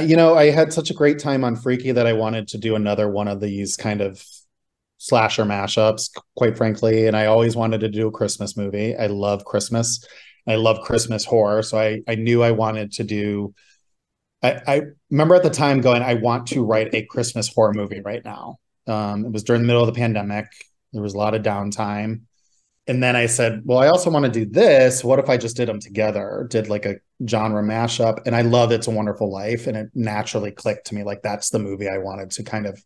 You know, I had such a great time on Freaky that I wanted to do another one of these kind of slasher mashups, quite frankly. And I always wanted to do a Christmas movie. I love Christmas. I love Christmas horror. So I, I knew I wanted to do. I, I remember at the time going, I want to write a Christmas horror movie right now. Um, it was during the middle of the pandemic. There was a lot of downtime. And then I said, well, I also want to do this. What if I just did them together? Did like a genre mashup? And I love It's a Wonderful Life. And it naturally clicked to me like that's the movie I wanted to kind of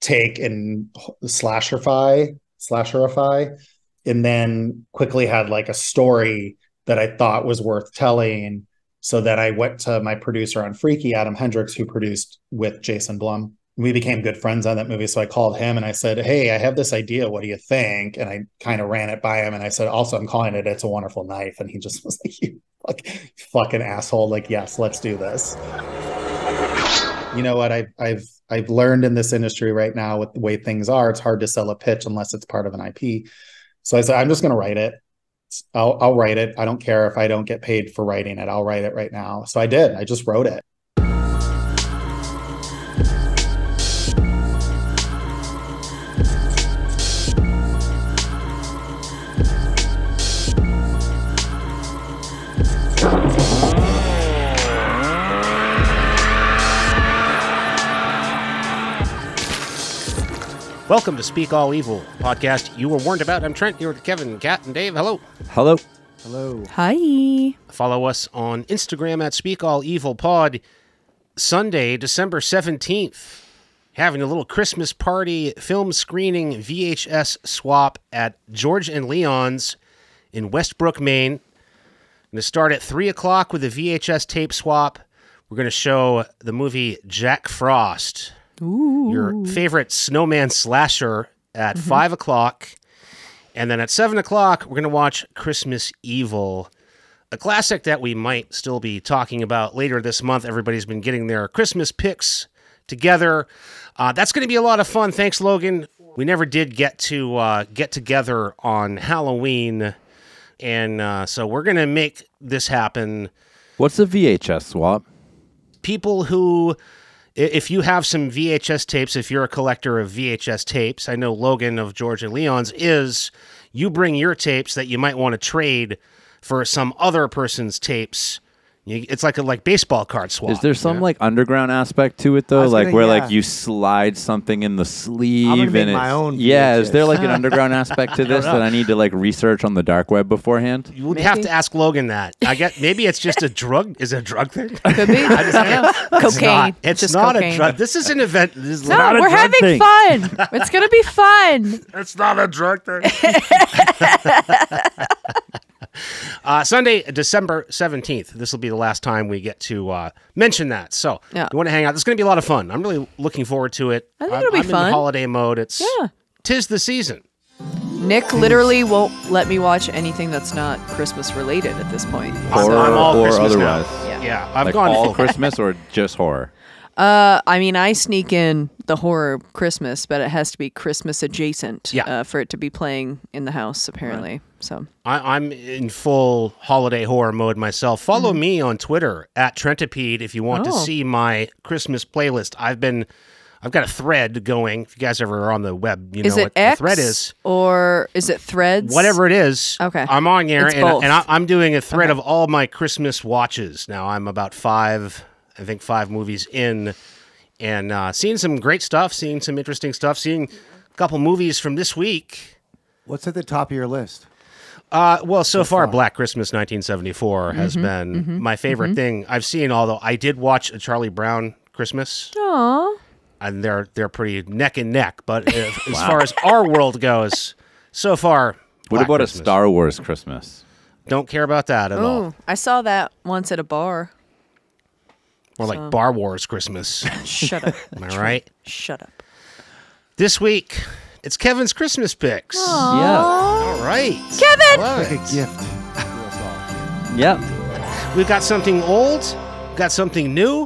take and slasherify, slasherify, and then quickly had like a story that I thought was worth telling. So that I went to my producer on Freaky, Adam Hendricks, who produced with Jason Blum. We became good friends on that movie. So I called him and I said, Hey, I have this idea. What do you think? And I kind of ran it by him. And I said, Also, I'm calling it It's a Wonderful Knife. And he just was like, You fucking asshole. Like, yes, let's do this. You know what? I've, I've, I've learned in this industry right now with the way things are, it's hard to sell a pitch unless it's part of an IP. So I said, I'm just going to write it. I'll, I'll write it. I don't care if I don't get paid for writing it. I'll write it right now. So I did. I just wrote it. Welcome to Speak All Evil podcast. You were warned about. I'm Trent. Here with Kevin, Kat, and Dave. Hello. Hello. Hello. Hi. Follow us on Instagram at Speak All Evil Pod. Sunday, December 17th, having a little Christmas party film screening VHS swap at George and Leon's in Westbrook, Maine. I'm Going to start at 3 o'clock with a VHS tape swap. We're going to show the movie Jack Frost Ooh. your favorite snowman slasher at Mm-hmm. five o'clock. And then at seven o'clock, we're going to watch Christmas Evil, a classic that we might still be talking about later this month. Everybody's been getting their Christmas picks together. Uh, that's going to be a lot of fun. Thanks, Logan. We never did get to uh, get together on Halloween. And uh, so we're going to make this happen What's a VHS swap? people who i- if you have some VHS tapes, if you're a collector of VHS tapes, I know Logan of George and Leon's is, you bring your tapes that you might want to trade for some other person's tapes. You, it's like a like baseball card swap. Is there some like underground aspect to it though, like gonna- where yeah. like you slide something in the sleeve make and my own yeah? Is there like an underground aspect to this that I need to like research on the dark web beforehand? You would have to ask Logan that. I get maybe it's just a drug. Is it a drug thing? Could be. I don't. It's Cocaine. not. It's Just not cocaine. a drug. This is an event. This is No, not we're drug having thing. fun. It's gonna be fun. It's not a drug thing. Uh, Sunday, December 17th. This will be the last time we get to uh, mention that. So, Yeah. you want to hang out? This is going to be a lot of fun. I'm really looking forward to it. I think I'm, it'll be I'm fun. in holiday mode. It's Yeah. tis the season. Nick literally won't let me watch anything that's not Christmas related at this point. I'm- Horror I'm all or Christmas now. otherwise? Yeah. Yeah, I've Like gone all Christmas or just horror? Uh, I mean, I sneak in the horror Christmas, but it has to be Christmas adjacent. Yeah. Uh, for it to be playing in the house, apparently. So. I, I'm in full holiday horror mode myself. Follow me on Twitter at Trentipede if you want to. Oh. see my Christmas playlist. I've been, I've got a thread going. If you guys ever are on the web, you Is know what the thread is. or is it Threads? whatever it is. Okay. I'm on there, It's and, both. and I, I'm doing a thread Okay. of all my Christmas watches. Now I'm about five, I think five movies in, and uh, seeing some great stuff, seeing some interesting stuff, seeing a couple movies from this week. What's at the top of your list? Uh, well, so far, Black Christmas 1974 has Mm-hmm, been my favorite thing I've seen. Although I did watch a Charlie Brown Christmas, Aw. and they're they're pretty neck and neck. But uh, as far as our world goes, so far, What about Christmas. a Star Wars Christmas? Don't care about that at all. Oh, I saw that once at a bar. More like Bar Wars Christmas. Shut up. Am I right? Shut up. This week, it's Kevin's Christmas picks. Yeah, All right. Kevin! Love Like a gift. to us all. yeah, We've got something old, got something new.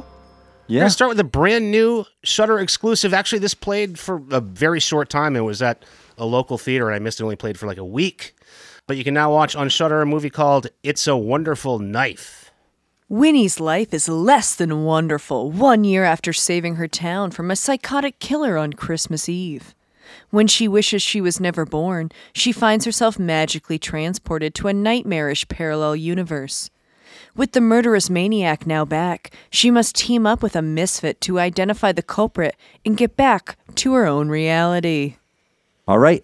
We're yeah. going to start with a brand new Shudder exclusive. Actually, this played for a very short time. It was at a local theater, and I missed it. Only played for like a week. But you can now watch on Shudder a movie called "It's a Wonderful Knife." Winnie's life is less than wonderful one year after saving her town from a psychotic killer on Christmas Eve. When she wishes she was never born, she finds herself magically transported to a nightmarish parallel universe. With the murderous maniac now back, she must team up with a misfit to identify the culprit and get back to her own reality. All right.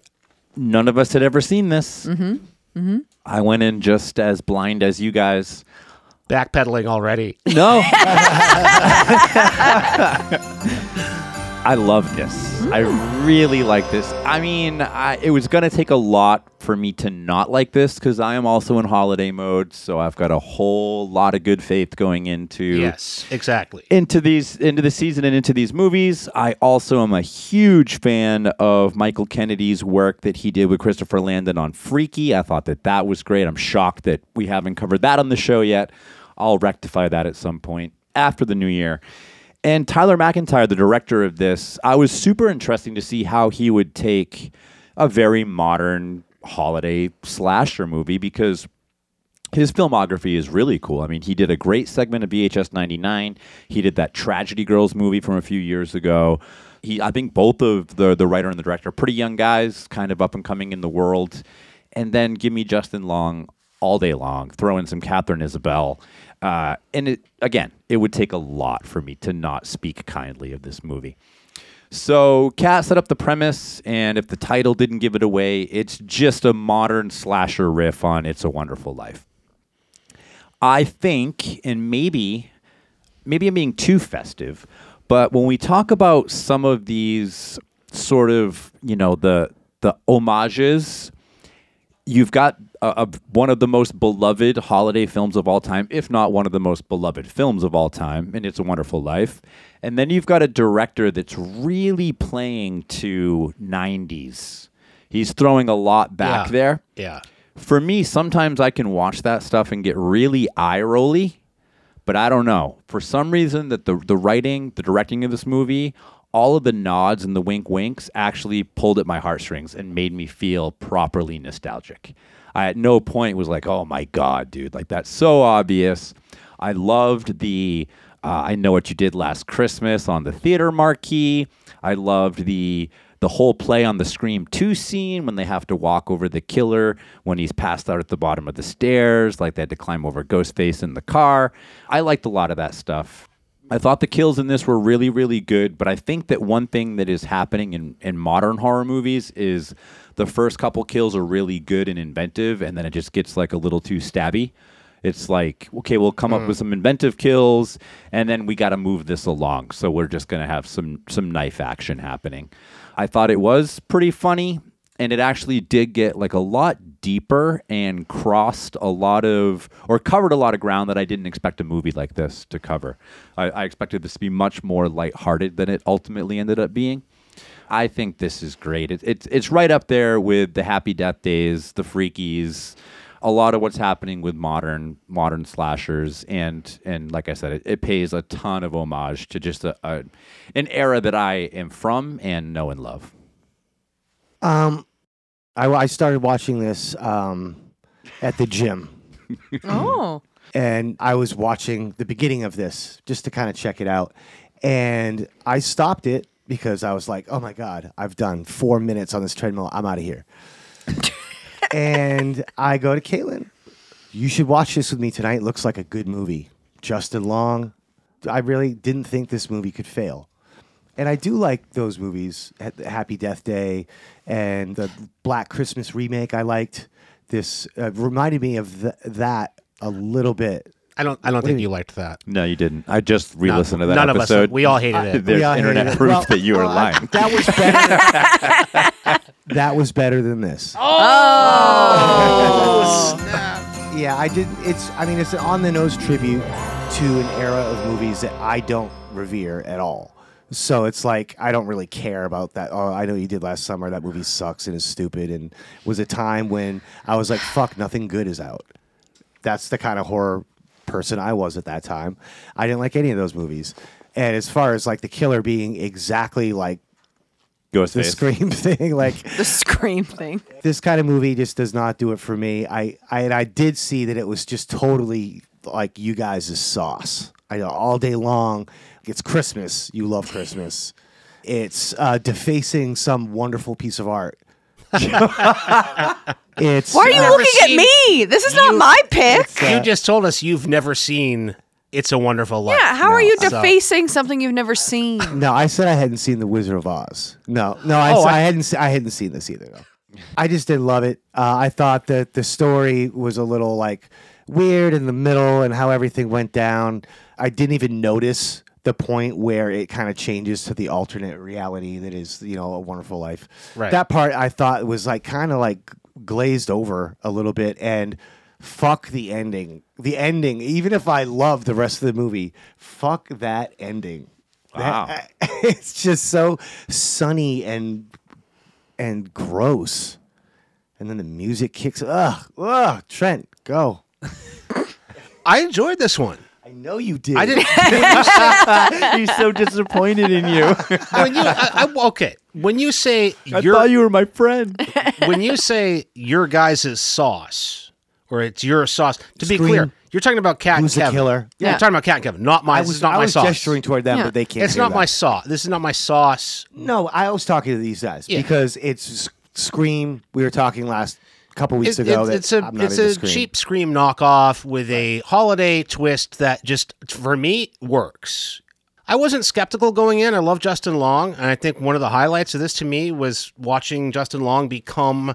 None of us had ever seen this. Mm-hmm. Mm-hmm. I went in just as blind as you guys. Backpedaling already. No. I love this. I mm. really like this. I mean, I, it was going to take a lot for me to not like this because I am also in holiday mode. So I've got a whole lot of good faith going into Yes, exactly. into these into the season and into these movies. I also am a huge fan of Michael Kennedy's work that he did with Christopher Landon on Freaky. I thought that that was great. I'm shocked that we haven't covered that on the show yet. I'll rectify that at some point after the new year. And Tyler MacIntyre, the director of this, I was super interesting to see how he would take a very modern holiday slasher movie because his filmography is really cool. I mean, he did a great segment of VHS 99. He did that Tragedy Girls movie from a few years ago. He, I think both of the the writer and the director are pretty young guys, kind of up and coming in the world. And then give me Justin Long all day long. Throw in some Katharine Isabelle. Uh, and it, again, it would take a lot for me to not speak kindly of this movie. So, Cat set up the premise, and if the title didn't give it away, it's just a modern slasher riff on It's a Wonderful Life. I think, and maybe, maybe I'm being too festive, but when we talk about some of these sort of, you know, the the homages, you've got Uh, a, one of the most beloved holiday films of all time, if not one of the most beloved films of all time, and It's a Wonderful Life. And then you've got a director that's really playing to 90s. He's throwing a lot back Yeah. there. Yeah. For me, sometimes I can watch that stuff and get really eye rolly, but I don't know. For some reason, that the the writing, the directing of this movie, all of the nods and the wink winks actually pulled at my heartstrings and made me feel properly nostalgic. I at no point was like, "Oh my god, dude! Like that's so obvious." I loved the uh, "I know what you did last Christmas" on the theater marquee. I loved the the whole play on the Scream 2 scene when they have to walk over the killer when he's passed out at the bottom of the stairs, like they had to climb over Ghostface in the car. I liked a lot of that stuff. I thought the kills in this were really, really good, but I think that one thing that is happening in, in modern horror movies is the first couple kills are really good and inventive, and then it just gets like a little too stabby. It's like, okay, we'll come up mm. with some inventive kills, and then we got to move this along. So we're just gonna have some some knife action happening. I thought it was pretty funny, and it actually did get like a lot deeper and crossed a lot of or covered a lot of ground that I didn't expect a movie like this to cover. I, I expected this to be much more lighthearted than it ultimately ended up being. I think this is great. It, it's it's right up there with the Happy Death Days, the Freakies, a lot of what's happening with modern modern slashers, and and like I said, it, it pays a ton of homage to just a, a an era that I am from and know and love. Um, I, I started watching this um, at the gym, Oh. and I was watching the beginning of this just to kind of check it out, and I stopped it because I was like, "Oh my god, I've done four minutes on this treadmill. I'm out of here." and I go to Caitlin. You should watch this with me tonight. It looks like a good movie. Justin Long. I really didn't think this movie could fail. And I do like those movies, Happy Death Day and the Black Christmas remake. I liked this. Uh, reminded me of th- that a little bit. I don't. I don't do think you- you liked that. No, you didn't. I just re-listened to that none of us- episode. we all hated it. There's We all hated internet it. proof Well, that you were well, lying. That was better. that was better than this. Oh. oh yeah, I did. It's. I mean, it's an on the nose tribute to an era of movies that I don't revere at all. So it's like I don't really care about that. Oh, I know you did last summer. That movie sucks and is stupid, and was a time when I was like, "Fuck, nothing good is out." That's the kind of horror person I was at that time. I didn't like any of those movies. And as far as like the killer being exactly like the Ghostface. Scream thing, like the scream thing. this kind of movie just does not do it for me. I, I and I did see that it was just totally like you guys' sauce. I know all day long. It's Christmas. You love Christmas. It's uh, defacing some wonderful piece of art. it's Why are you never looking at me? This is not my pick. you just told us you've never seen It's a Wonderful Life. Yeah, how are you So- defacing something you've never seen? No, I said I hadn't seen The Wizard of Oz. No, no, I, Oh, said I- I, hadn't. se- I hadn't seen this either. Though. I just didn't love it. Uh, I thought that the story was a little like weird in the middle and how everything went down. I didn't even notice the point where it kind of changes to the alternate reality that is, you know, a wonderful life. Right. That part I thought was like kind of like glazed over a little bit and fuck the ending. The ending, even if I love the rest of the movie, fuck that ending. Wow. That- it's just so sunny and and gross. And then the music kicks. Ugh, ugh. Trent, go. I enjoyed this one. I know you did. I didn't. He's so disappointed in you. when you, I, I, okay, when you say I your, thought you were my friend. when you say your guys' sauce, or it's your sauce, to be clear, you're talking about Cat Who's and the Kevin. killer? Yeah, Yeah. you're talking about Cat and Kevin, not my. I this was, is not I my was sauce. gesturing toward them, Yeah. but they can't. It's hear not my sauce. This is not my sauce. No, I was talking to these guys Yeah. because it's Scream. We were talking last couple weeks It- ago. it- that it's a it's a Scream. cheap Scream knockoff with a holiday twist that just for me works. I wasn't skeptical going in. I love Justin Long, and I think one of the highlights of this to me was watching Justin Long become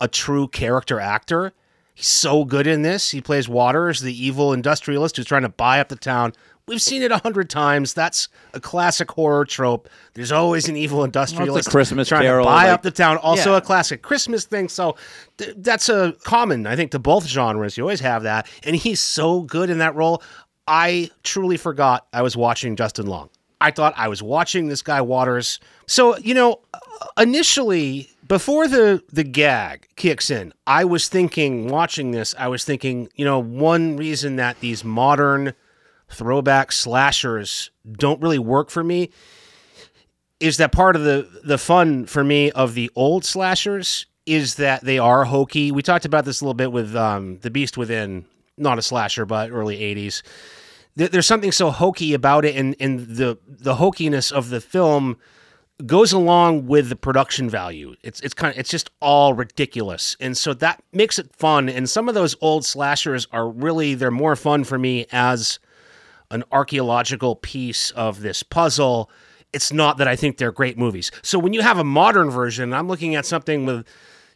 a true character actor. He's so good in this. He plays Waters, the evil industrialist who's trying to buy up the town. We've seen it a hundred times. That's a classic horror trope. There's always an evil industrialist Christmas trying Carol, to buy like- up the town. Also Yeah. a classic Christmas thing. So th- that's a common, I think, to both genres. You always have that, and he's so good in that role. I truly forgot I was watching Justin Long. I thought I was watching this guy Waters. So you know, initially before the the gag kicks in, I was thinking watching this. I was thinking, you know, one reason that these modern throwback slashers don't really work for me is that part of the the fun for me of the old slashers is that they are hokey. We talked about this a little bit with um, the Beast Within, not a slasher, but early '80s. There's something so hokey about it, and and the the hokiness of the film goes along with the production value. It's it's kind of it's just all ridiculous, and so that makes it fun. And some of those old slashers are really they're more fun for me as an archaeological piece of this puzzle. It's not that I think they're great movies. So when you have a modern version, I'm looking at something with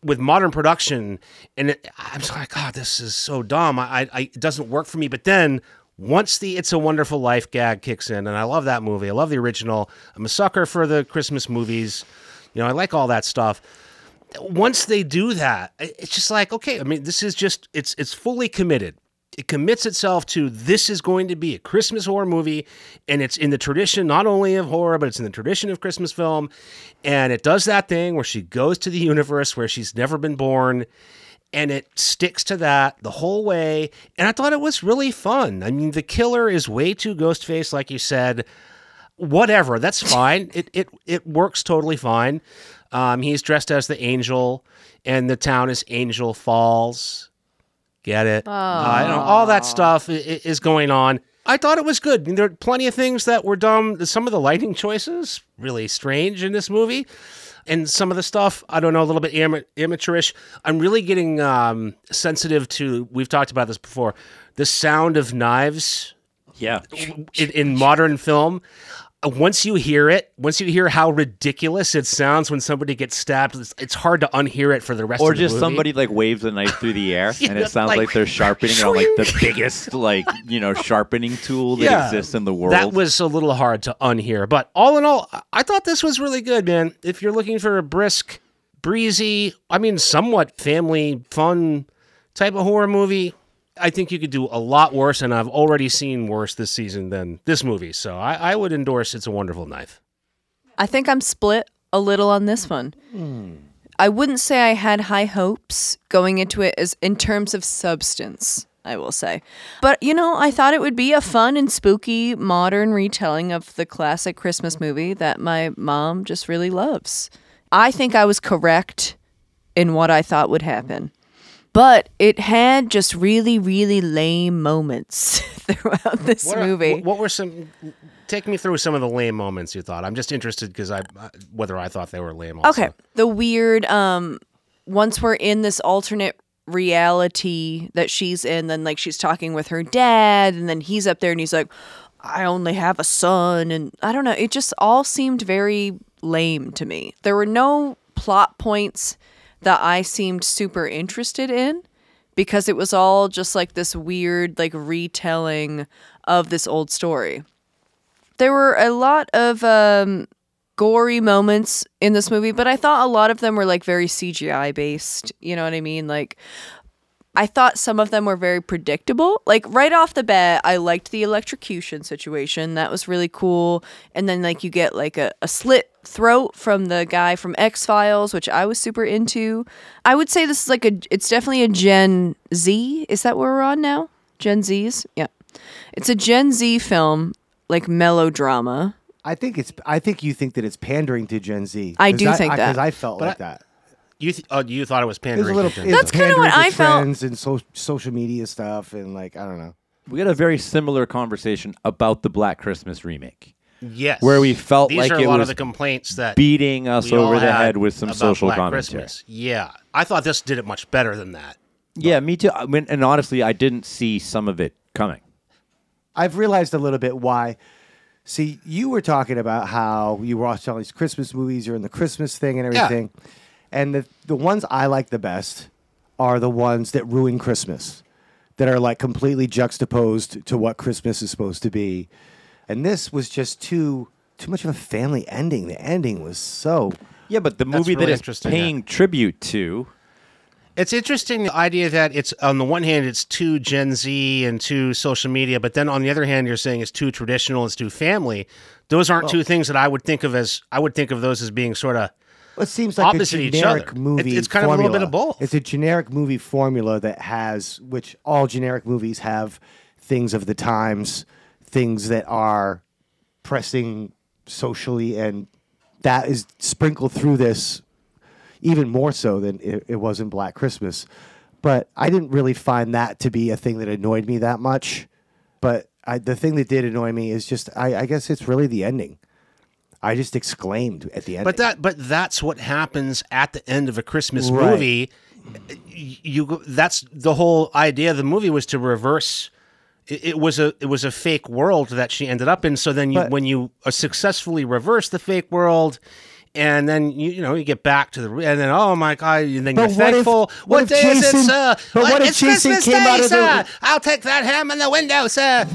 with modern production, and it, I'm just like, God, this is so dumb. I, I it doesn't work for me. But then once the "It's a Wonderful Life" gag kicks in, and I love that movie. I love the original. I'm a sucker for the Christmas movies. You know, I like all that stuff once they do that, it's just like okay. I mean, this is just it's it's fully committed. It commits itself to this is going to be a Christmas horror movie, and it's in the tradition not only of horror, but it's in the tradition of Christmas film. And it does that thing where she goes to the universe where she's never been born, and it sticks to that the whole way. And I thought it was really fun. I mean, the killer is way too ghost face, like you said whatever that's fine it it it works totally fine um he's dressed as the angel and the town is angel falls get it. Uh, you know, all that stuff i- i- is going on. I thought it was good. I mean, there are plenty of things that were dumb. Some of the lighting choices really strange in this movie. And some of the stuff i don't know a little bit ama- amateurish. I'm really getting um sensitive to we've talked about this before the sound of knives Yeah. in, in modern film. uh, once you hear it once you hear how ridiculous it sounds when somebody gets stabbed it's, it's hard to unhear it for the rest Or of the just somebody like waves a knife through the air, and it sounds like, like, they're sharpening it on like the biggest like you know sharpening tool that Yeah, exists in the world. that was a little hard to unhear but all in all i thought this was really good man. If you're looking for a brisk breezy i mean somewhat family fun type of horror movie I think you could do a lot worse, and I've already seen worse this season than this movie. So I, I would endorse It's a Wonderful Knife. I think I'm split a little on this one. Hmm. I wouldn't say I had high hopes going into it as in terms of substance, I will say. But you know, I thought it would be a fun and spooky modern retelling of the classic Christmas movie that my mom just really loves. I think I was correct in what I thought would happen. But it had just really, really lame moments throughout this What, are- movie. what- what were some? Take me through some of the lame moments you thought. I'm just interested because I whether I thought they were lame. Also. Okay. The weird um once we're in this alternate reality that she's in, then like she's talking with her dad, and then he's up there and he's like, I only have a son and I don't know, it just all seemed very lame to me. There were no plot points that I seemed super interested in because it was all just like this weird like retelling of this old story. There were a lot of um gory moments in this movie, but I thought a lot of them were like very CGI based. You know what I mean? Like, I thought some of them were very predictable. Like, right off the bat, I liked the electrocution situation. That was really cool. And then, like, you get like a, a slit throat from the guy from X Files, which I was super into. I would say this is like a, it's definitely a Gen Z. Is that where we're on now? Gen Zs? Yeah. It's a Gen Z film, like melodrama. I think it's. I think you think that it's pandering to Gen Z. I I 'Cause do think that. because I felt But like I- that. You th- oh, you thought it was It was pandering. a little. to it That's kinda what pandering I felt. And so, social media stuff and like I don't know. We had a very similar conversation about the Black Christmas remake, yes, where we felt These like are a it lot was of the complaints that beating us we all over the had head with some about social Black commentary. Christmas. Yeah, I thought this did it much better than that. Yeah, me too. I mean, and honestly, I didn't see some of it coming. I've realized a little bit why. See, you were talking about how you watch all these Christmas movies, you're in the Christmas thing and Yeah. everything. And the the ones I like the best are the ones that ruin Christmas, that are like completely juxtaposed to what Christmas is supposed to be. And this was just too too much of a family ending. The ending was so Yeah, but the That's movie really that is interesting, paying tribute to It's interesting the idea that it's on the one hand it's too Gen Z and too social media, but then on the other hand you're saying it's too traditional, it's too family. Those aren't two things that I would think of as I would think of those as being sort of It seems like opposite a each generic other. movie. It's- it's kind of a little bit of both. It's a generic movie formula that has, which all generic movies have, things of the times, things that are pressing socially, and that is sprinkled through this even more so than it, it was in Black Christmas. But I didn't really find that to be a thing that annoyed me that much. But I, the thing that did annoy me is just, I, I guess it's really the ending. I just exclaimed at the end. But that, but that's what happens at the end of a Christmas Right. movie. You, that's the whole idea of the movie was to reverse. It, it was a, it was a fake world that she ended up in. So then, you, But- when you uh, successfully reverse the fake world, and then you, you know, you get back to the, and then oh my god, and then But you're what if- thankful. what if day is it, Jason- sir? but what if it's Jason Christmas came Day, out of the- sir. I'll take that ham in the window, sir.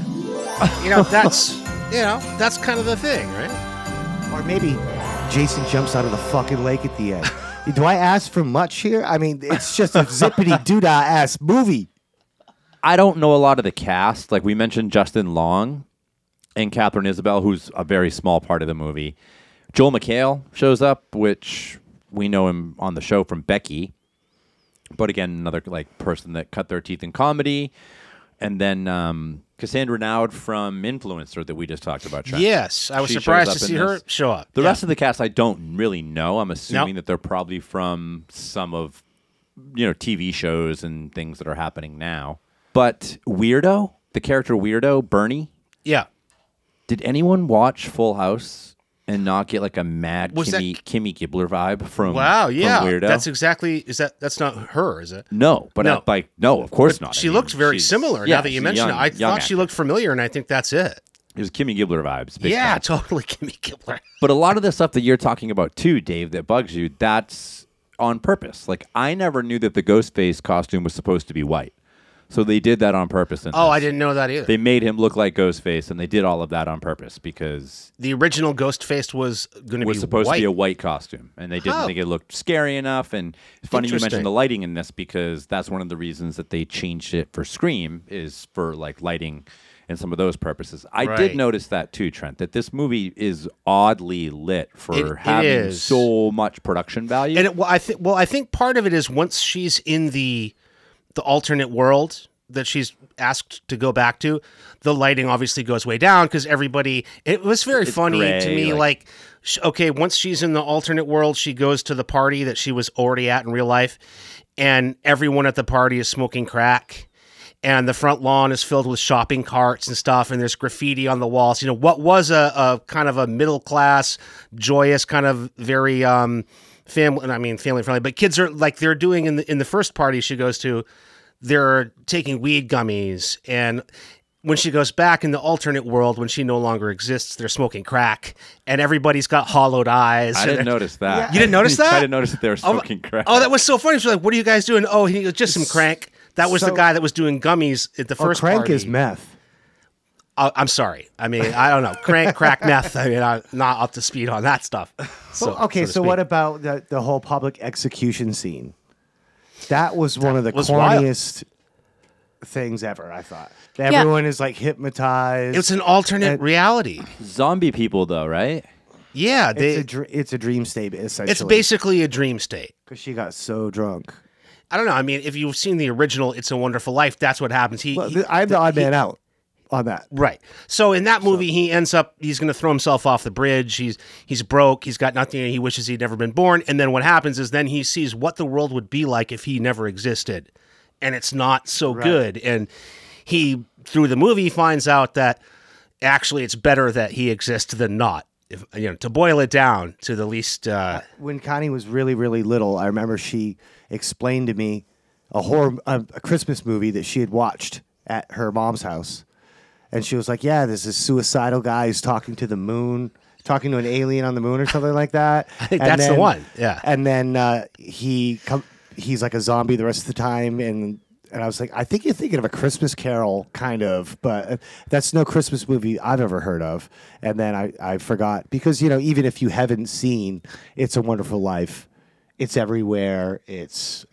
you know, that's you know, that's kind of the thing, right? Or maybe Jason jumps out of the fucking lake at the end. Do I ask for much here? I mean, it's just a zippity doo dah ass movie. I don't know a lot of the cast. Like we mentioned, Justin Long and Katharine Isabelle, who's a very small part of the movie. Joel McHale shows up, which we know him on the show from Becky. But again, another like person that cut their teeth in comedy. And then um, Cassandra Naud from Influencer that we just talked about. Trent. Yes, I was She surprised to see her this. show up. The Yeah. rest of the cast, I don't really know. I'm assuming Nope. that they're probably from some of, you know, TV shows and things that are happening now. But Weirdo, the character Weirdo, Bernie, yeah. did anyone watch Full House and not get like a mad Was that- Kimmy, Kimmy Gibbler vibe from Wow, from yeah, Weirdo? that's exactly. Is that that's not her? Is it? no, but No. Uh, no. like no, of course not. I She mean, looked very she's- similar. yeah, now that you she's a mention young- it, I young thought she actor. looked familiar, and I think that's it. It was Kimmy Gibbler vibes. big yeah, time. totally, Kimmy Gibbler. But a lot of the stuff that you're talking about too, Dave, that bugs you, that's on purpose. Like I never knew that the Ghostface costume was supposed to be white, so they did that on purpose. in Oh, this. I didn't know that either. They made him look like Ghostface, and they did all of that on purpose because the original Ghostface was going to be it was supposed white. to be a white costume, and they didn't Oh. think it looked scary enough. And it's funny you Interesting. mentioned the lighting in this because that's one of the reasons that they changed it for Scream is for like lighting and some of those purposes. I Right. did notice that too, Trent. That this movie is oddly lit for It- it having is. so much production value. and it, well, I think well, I think part of it is once she's in the the alternate world that she's asked to go back to, the lighting obviously goes way down because everybody. It was very funny to me, like- like. okay, once she's in the alternate world, she goes to the party that she was already at in real life, and everyone at the party is smoking crack. And the front lawn is filled with shopping carts and stuff, and there's graffiti on the walls. You know, what was a, a kind of a middle class, joyous, kind of very um, family. I mean, family friendly, but kids are like they're doing in the in the first party she goes to. They're taking weed gummies, and when she goes back in the alternate world, when she no longer exists, they're smoking crack, and everybody's got hollowed eyes. I didn't notice that. You didn't notice that? I didn't notice that they were Oh, smoking crack. Oh, that was so funny. She's like, "What are you guys doing?" Oh, he goes, just some crank. That was the guy that was doing gummies at the Oh, first crank party. is meth. Uh, I'm sorry. I mean, I don't know. Crank, crack, meth. I mean, I'm not up to speed on that stuff. So, Well, okay, to so, what about the, the whole public execution scene? That was one of the was wild. corniest things ever. I thought everyone is like hypnotized. It's an alternate And- reality. Zombie people, though, right? Yeah, they, it's a dr- it's a dream state essentially. it's basically a dream state. because she got so drunk. I don't know. I mean, if you've seen the original "It's a Wonderful Life," that's what happens. He, Well, he- I'm the odd man out on that. Right. So in that movie, he ends up he's going to throw himself off the bridge. He's he's broke. He's got nothing. He wishes he'd never been born. And then what happens is then he sees what the world would be like if he never existed, and it's not so good. And he through the movie finds out that actually it's better that he exists than not. If you know to boil it down to the least. Uh, When Connie was really really little, I remember she explained to me a horror a, a Christmas movie that she had watched at her mom's house, and she was like, "Yeah, there's this suicidal guy who's talking to the moon." Talking to an alien on the moon or something like that. I think that's the one, yeah. And then uh, he come, he's like a zombie the rest of the time, and and I was like, I think you're thinking of a Christmas Carol, kind of, but uh, that's no Christmas movie I've ever heard of. And then I, I forgot because you know even if you haven't seen It's a Wonderful Life, it's everywhere. It's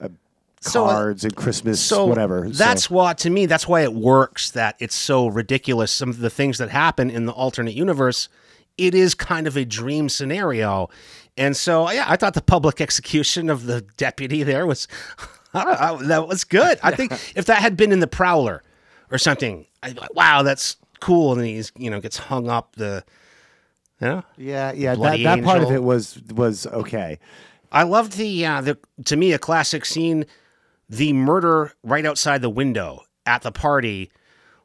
uh, So, cards and Christmas, so whatever. That's So- what to me. That's why it works. That it's so ridiculous. Some of the things that happen in the alternate universe, it is kind of a dream scenario, and so yeah, I thought the public execution of the deputy there was I that was good. I think if that had been in the Prowler or something, I'd be like, wow, that's cool. And then he's you know gets hung up the. You know? yeah, yeah. That, that part of it was was okay. I loved the uh, the to me a classic scene, the murder right outside the window at the party,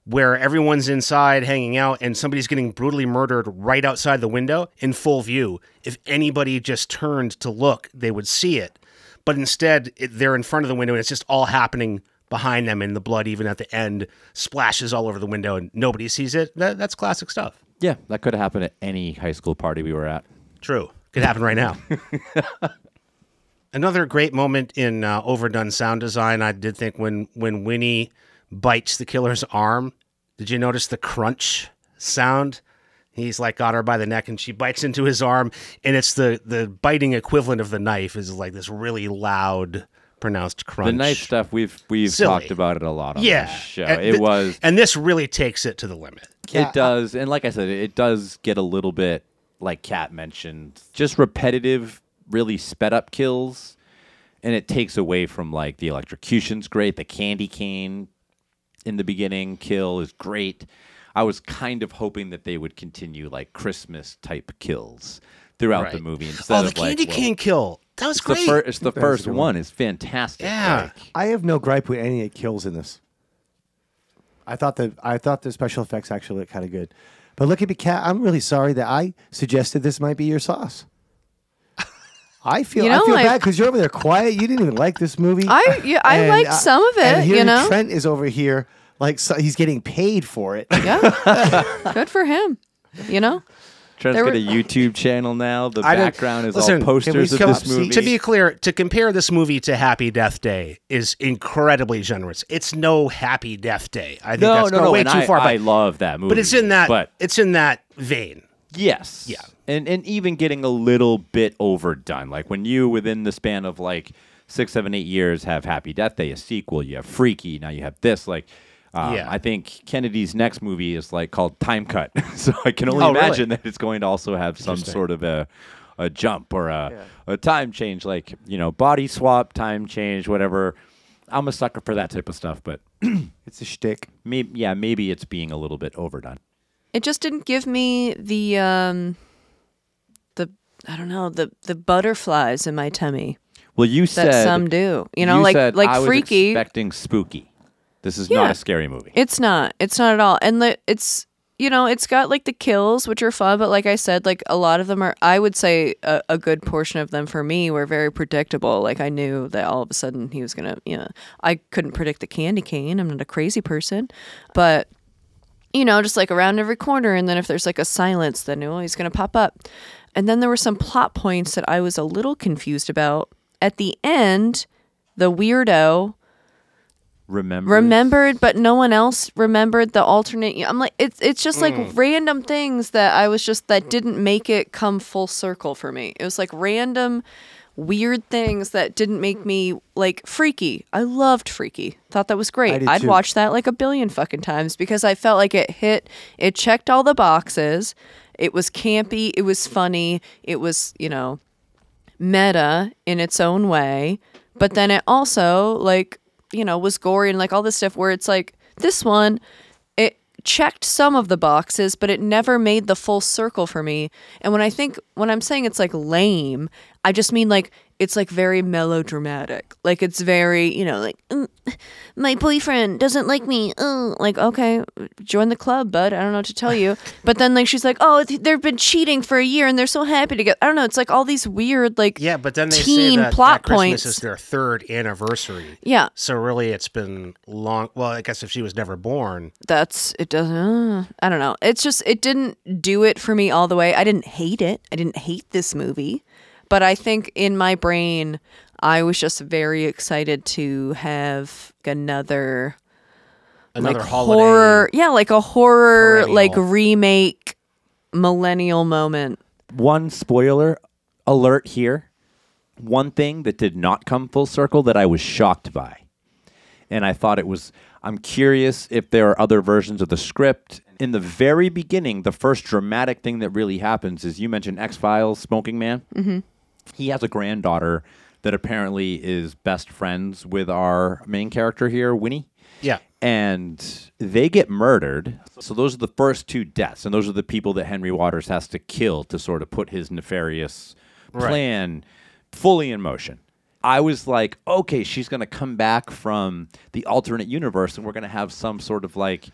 where everyone's inside hanging out and somebody's getting brutally murdered right outside the window in full view. If anybody just turned to look, they would see it, but instead it, they're in front of the window and it's just all happening behind them, and the blood even at the end splashes all over the window and nobody sees it. That, that's classic stuff. Yeah, that could have happened at any high school party we were at. True. Could happen right now. Another great moment in uh, overdone sound design, I did think when when Winnie bites the killer's arm. Did you notice the crunch sound? He's like got her by the neck and she bites into his arm, and it's the the biting equivalent of the knife is like this really loud, pronounced crunch. The knife stuff we've we've Silly. talked about it a lot on yeah, this show. And it th- was and this really takes it to the limit. it does, and like I said, it does get a little bit like Kat mentioned, just repetitive, really sped up kills, and it takes away from like the electrocution's great, the candy cane in the beginning kill is great. I was kind of hoping that they would continue like Christmas type kills throughout the Right. movie oh, instead Oh, the of like candy well, cane kill. That was It's the, great. fir- it's the That first one. one. It's fantastic. Yeah. Like, I have no gripe with any of the kills in this. I thought the I thought the special effects actually looked kind of good, but look at me, Cat. I'm really sorry that I suggested this might be your sauce. I feel You I feel I- bad because you're over there quiet. You didn't even like this movie. I- yeah, I And, liked uh, some of and it, here you know? Trent is over here like so, he's getting paid for it. Yeah. Good for him. You know? Trent's There got were- a YouTube channel now. The I background is listen, all posters of this up, movie. To be clear, to compare this movie to Happy Death Day is incredibly generous. It's no Happy Death Day. I think no, that's no, no. way and too I, far. I But, love that movie. but it's in that. But it's in that vein. Yes, Yeah. and and even getting a little bit overdone. Like when you within the span of like six, seven, eight years have Happy Death Day, a sequel. You have Freaky. Now you have this. Like. Um, Yeah. I think Kennedy's next movie is like called Time Cut, so I can only Oh, really? imagine that it's going to also have some sort of a a jump or a, a time change, like you know, body swap, time change, whatever. I'm a sucker for that type of stuff, but it's a shtick. maybe yeah, maybe it's being a little bit overdone. It just didn't give me the um the I don't know, the the butterflies in my tummy. Well, you that said some do. You know, you like like I was freaky. expecting spooky. This is not a scary movie. It's not. It's not at all. And the, it's you know, it's got like the kills, which are fun, but like I said, like a lot of them are. I would say a, a good portion of them for me were very predictable. Like I knew that all of a sudden he was gonna. You know, I couldn't predict the candy cane. I'm not a crazy person, but you know, just like around every corner, and then if there's like a silence, then oh, he's gonna pop up. And then there were some plot points that I was a little confused about. At the end, the weirdo Remember? remembered, but no one else remembered the alternate. I'm like, it's it's just like mm. random things that I was just that didn't make it come full circle for me. It was like random, weird things that didn't make me like freaky. I loved freaky. Thought that was great. I'd too. watch that like a billion fucking times because I felt like it hit. It checked all the boxes. It was campy. It was funny. It was you know meta in its own way, but then it also like you know was gory and like all this stuff where it's like this one checked some of the boxes but it never made the full circle for me. And when i think when i'm saying it's like lame i just mean like it's like very melodramatic. Like it's very you know like "Mm, my boyfriend doesn't like me. Uh, like okay join the club bud. I don't know what to tell you. But then like she's like oh they've been cheating for a year and they're so happy together i don't know it's like all these weird like Yeah, but then they teen say that, plot that Christmas points. is their third anniversary. yeah. So really, it's been long. Well, I guess if she was never born, that's it doesn't uh, i don't know. It's just it didn't do it for me all the way. I didn't hate it. I didn't hate this movie but i think in my brain i was just very excited to have another another like holiday. horror yeah like a horror perennial. like remake millennial moment One spoiler alert here. One thing that did not come full circle that I was shocked by. And I thought it was, I'm curious if there are other versions of the script. In the very beginning, the first dramatic thing that really happens is you mentioned X Files, Smoking Man. Mm-hmm. He has a granddaughter that apparently is best friends with our main character here, Winnie Yeah. and they get murdered. So those are the first two deaths, and those are the people that Henry Waters has to kill to sort of put his nefarious Right. plan fully in motion. I was like, okay, she's going to come back from the alternate universe, and we're going to have some sort of like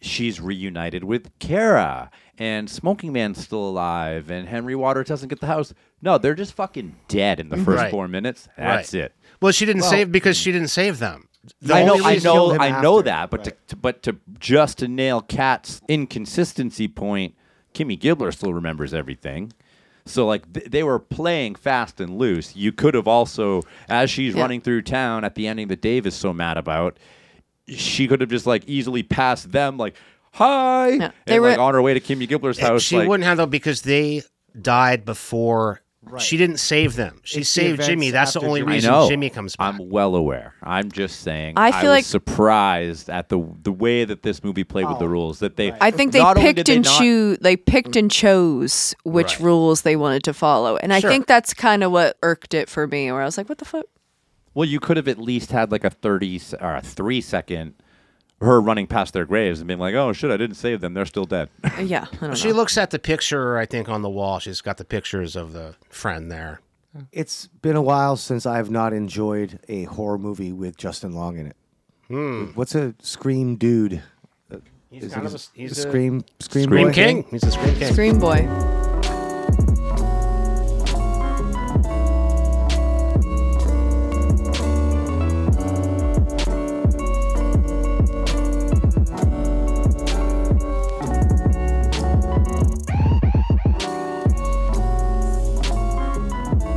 she's reunited with Kara, and Smoking Man's still alive, and Henry Waters doesn't get the house. No, they're just fucking dead in the mhm. first Right. four minutes. That's Right. it. Well, she didn't save because she didn't save them. The I know, only I reason- know, him I know after, that, but to, to, but to just to nail Kat's inconsistency point, Kimmy Gibbler still remembers everything. So like th- they were playing fast and loose. You could have also, as she's running through town at the ending that Dave is so mad about, she could have just like easily passed them, like hi, Yeah. They and were- like on her way to Kimmy Gibbler's house. she like, wouldn't have though because they died before. Right. She didn't save them. She It's the saved Jimmy. That's the only Jimmy- I reason know. Jimmy comes back. I'm well aware. I'm just saying. I feel was like- surprised at the the way that this movie played with the Oh, rules. That they, I think they picked they and not- choose. They picked and chose which Right. rules they wanted to follow, and I think that's kind of what irked it for me. Where I was like, "What the fuck?" Well, you could have at least had like a thirty or a three second her running past their graves and being like, "Oh shit, I didn't save them. They're still dead." Yeah, I don't She looks at the picture, I think, on the wall. She's got the pictures of the friend there. It's been a while since I've not enjoyed a horror movie with Justin Long in it. Hmm. What's a scream dude? He's Is kind it of a, he's a a scream scream, Scream boy? King. He's a Scream King. Scream Boy.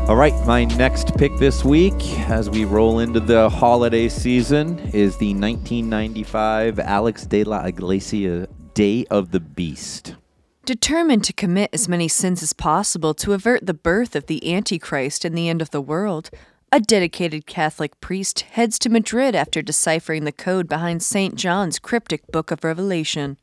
All right, my next pick this week, as we roll into the holiday season, is the 1995 Alex de la Iglesia Day of the Beast. Determined to commit as many sins as possible to avert the birth of the Antichrist and the end of the world, a dedicated Catholic priest heads to Madrid after deciphering the code behind St. John's cryptic book of Revelation.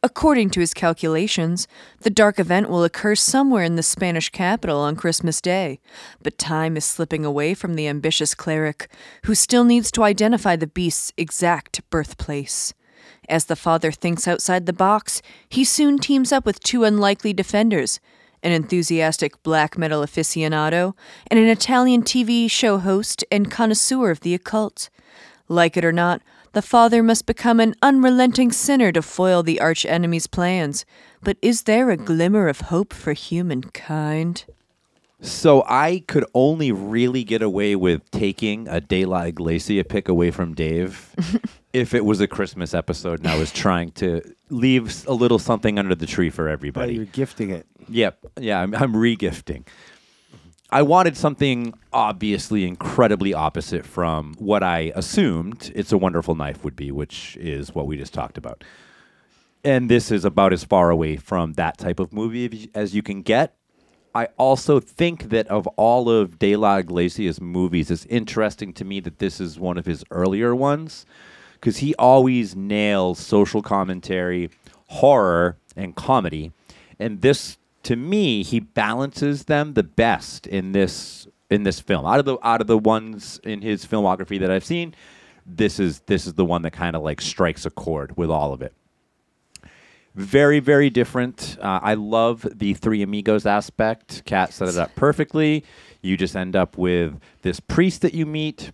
According to his calculations, the dark event will occur somewhere in the Spanish capital on Christmas Day, but time is slipping away from the ambitious cleric, who still needs to identify the beast's exact birthplace. As the father thinks outside the box, he soon teams up with two unlikely defenders an enthusiastic black metal aficionado, and an Italian TV show host and connoisseur of the occult. Like it or not, the father must become an unrelenting sinner to foil the arch enemy's plans. But is there a glimmer of hope for humankind? So I could only really get away with taking a De La Iglesia pick away from Dave if it was a Christmas episode and I was trying to leave a little something under the tree for But everybody. you're gifting it. Yep. Yeah, I'm, I'm regifting. I wanted something obviously incredibly opposite from what I assumed It's a Wonderful Knife would be, which is what we just talked about. And this is about as far away from that type of movie as you can get. I also think that of all of De La Iglesias movies, it's interesting to me that this is one of his earlier ones because he always nails social commentary, horror, and comedy. And this, to me, he balances them the best in this in this film. Out of the out of the ones in his filmography that I've seen, this is this is the one that kind of like strikes a chord with all of it. Very very different. Uh, i love the three amigos aspect. Kat set it up perfectly. You just end up with this priest that you meet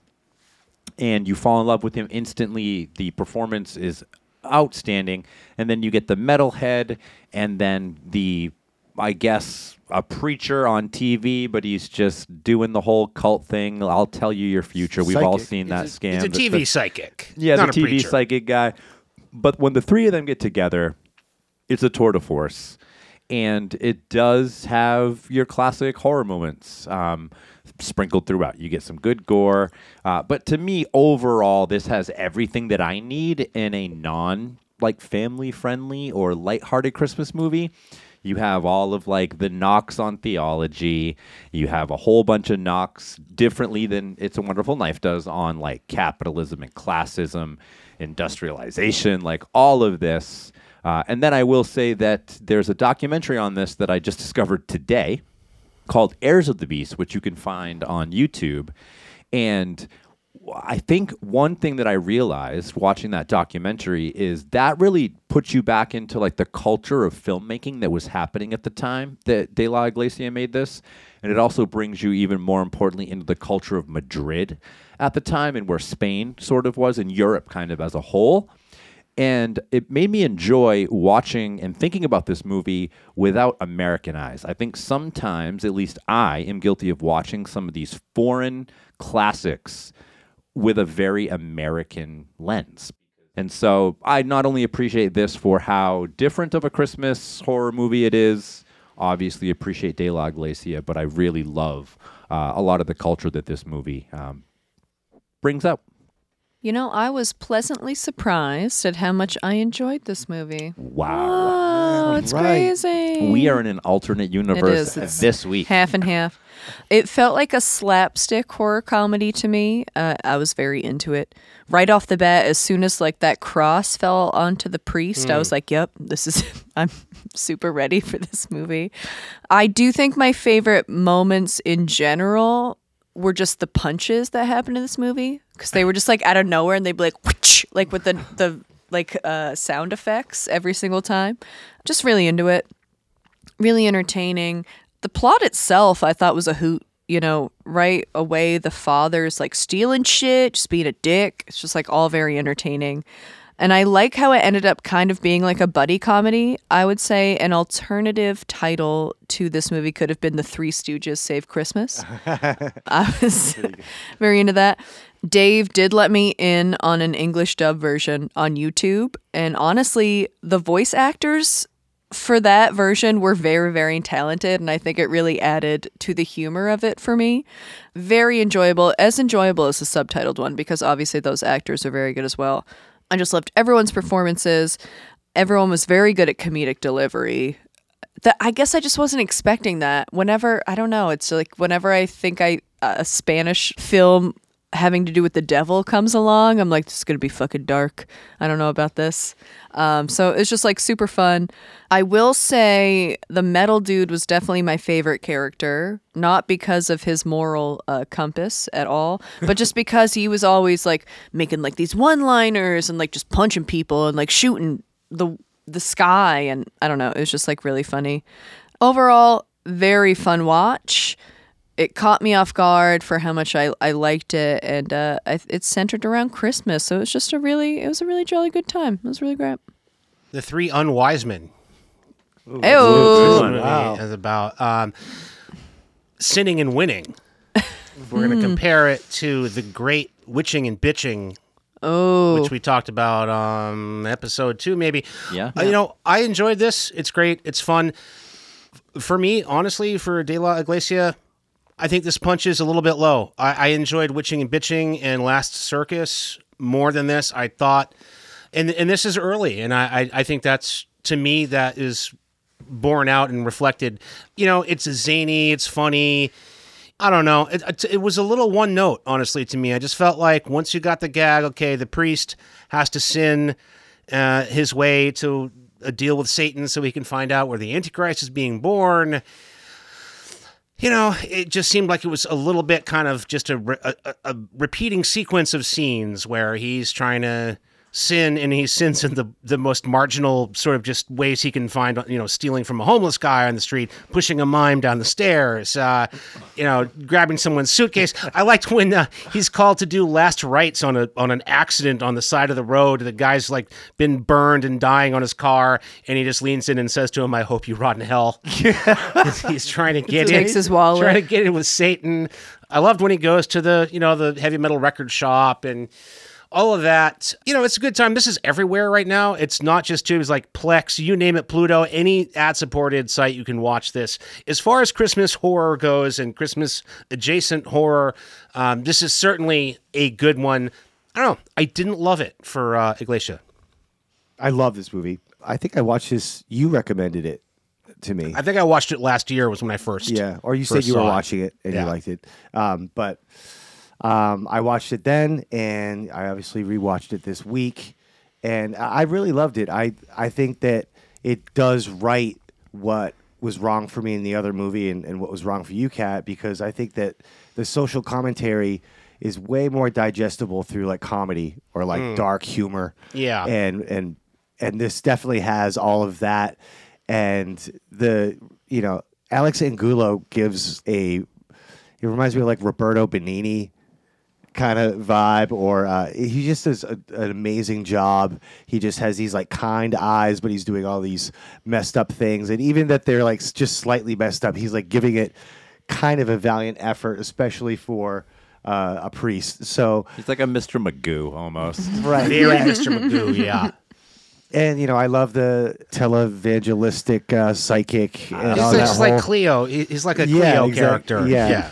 and you fall in love with him instantly. The performance is outstanding. And then you get the metalhead and then the i guess a preacher on tv but he's just doing the whole cult thing i'll tell you your future we've all Psychic. seen that scam It's a TV the- psychic. yeah, not the a TV preacher. psychic guy. But when the three of them get together, it's a tour de force, and it does have your classic horror moments um, sprinkled throughout. You get some good gore, uh, but to me, overall, this has everything that I need in a non like family friendly or lighthearted Christmas movie. You have all of like the knocks on theology. You have a whole bunch of knocks differently than It's a Wonderful Knife does on like capitalism and classism, industrialization, like all of this. Uh, and then I will say that there's a documentary on this that I just discovered today called Heirs of the Beast, which you can find on YouTube. And I think one thing that I realized watching that documentary is that really puts you back into like the culture of filmmaking that was happening at the time that De La Iglesia made this. And it also brings you even more importantly into the culture of Madrid at the time and where Spain sort of was and Europe kind of as a whole. And it made me enjoy watching and thinking about this movie without American eyes. I think sometimes, at least I am guilty of watching some of these foreign classics with a very American lens. And so I not only appreciate this for how different of a Christmas horror movie it is, obviously appreciate De La but I really love uh, a lot of the culture that this movie um, brings out. You know, I was pleasantly surprised at how much I enjoyed this movie. Wow. Oh, it's Right. crazy. We are in an alternate universe is. It's this week. half and half. It felt like a slapstick horror comedy to me. Uh, I was very into it. Right off the bat, as soon as like that cross fell onto the priest, I was like, "Yep, this is." I'm super ready for this movie. I do think my favorite moments in general were just the punches that happened in this movie because they were just like out of nowhere and they'd be like, "Whoosh," like with the the like uh, sound effects every single time. Just really into it really entertaining. The plot itself, I thought, was a hoot. You know, right away, the father's like stealing shit, just being a dick. It's just like all very entertaining. And I like how it ended up kind of being like a buddy comedy. I would say an alternative title to this movie could have been The Three Stooges Save Christmas. I was very into that. Dave did let me in on an English dub version on YouTube. And honestly, the voice actors for that version were very, very talented. And I think it really added to the humor of it for me. Very enjoyable, as enjoyable as the subtitled one, because obviously those actors are very good as well. I just loved everyone's performances. Everyone was very good at comedic delivery that I guess I just wasn't expecting that. Whenever I don't know, it's like whenever I think I a Spanish film having to do with the devil comes along, I'm like, this is gonna be fucking dark. I don't know about this. Um, so it's just like super fun. I will say the metal dude was definitely my favorite character, not because of his moral uh, compass at all, but just because he was always like making like these one-liners and like just punching people and like shooting the the sky and I don't know, it was just like really funny. Overall, very fun watch. It caught me off guard for how much I, I liked it, and uh, I, it's centered around Christmas, so it's just a really it was a really jolly good time. It was really great. The Three Unwise Men. Ew. This Wow. is about um, sinning and winning. We're going to compare it to the Great Witching and Bitching, Oh, which we talked about um episode two, maybe. Yeah. Uh, you know, I enjoyed this. It's great. It's fun. For me, honestly, for De La Iglesia, I think this punches a little bit low. I, I enjoyed Witching and Bitching and Last Circus more than this. I thought, and and this is early, and I I, I think that's to me that is borne out and reflected. You know, it's zany, it's funny. I don't know. It, it, was a little one note, honestly, to me. I just felt like once you got the gag, okay, the priest has to sin uh, his way to a deal with Satan so he can find out where the Antichrist is being born. You know, it just seemed like it was a little bit kind of just a, a, a- repeating sequence of scenes where he's trying to sin and he sins in the, the most marginal sort of just ways he can find, you know, stealing from a homeless guy on the street, pushing a mime down the stairs, uh, you know, grabbing someone's suitcase. I liked when uh, he's called to do last rites on a on an accident on the side of the road. The guy's like been burned and dying on his car, and he just leans in and says to him, "I hope you rot in hell." he's trying to get in, Takes his wallet. trying to get in with Satan. I loved when he goes to the you know the heavy metal record shop and all of that. You know, it's a good time. This is everywhere right now. It's not just tubes like Plex, you name it, Pluto, any ad supported site you can watch this. As far as Christmas horror goes and Christmas adjacent horror, um, this is certainly a good one. I don't know. I didn't love it for uh, Iglesia. I love this movie. I think I watched this. You recommended it to me. I think I watched it last year was when I first. Yeah, or you said you were it. watching it and Yeah. you liked it. Um, but um, I watched it then, and I obviously rewatched it this week, and I I really loved it. I I think that it does right what was wrong for me in the other movie and, and what was wrong for you, Kat, because I think that the social commentary is way more digestible through like comedy or like dark humor Yeah. and and and this definitely has all of that and the you know alex angulo gives a it reminds me of like roberto benigni kind of vibe or uh, he just does a, an amazing job he just has these like kind eyes but he's doing all these messed up things and even that they're like just slightly messed up he's like giving it kind of a valiant effort especially for uh, a priest so He's like a Mr. Magoo almost. right Very Mr. Magoo, yeah. And you know, I love the televangelistic uh, psychic and He's all like, that just like Cleo. He's like a Cleo Yeah, exact- character. yeah.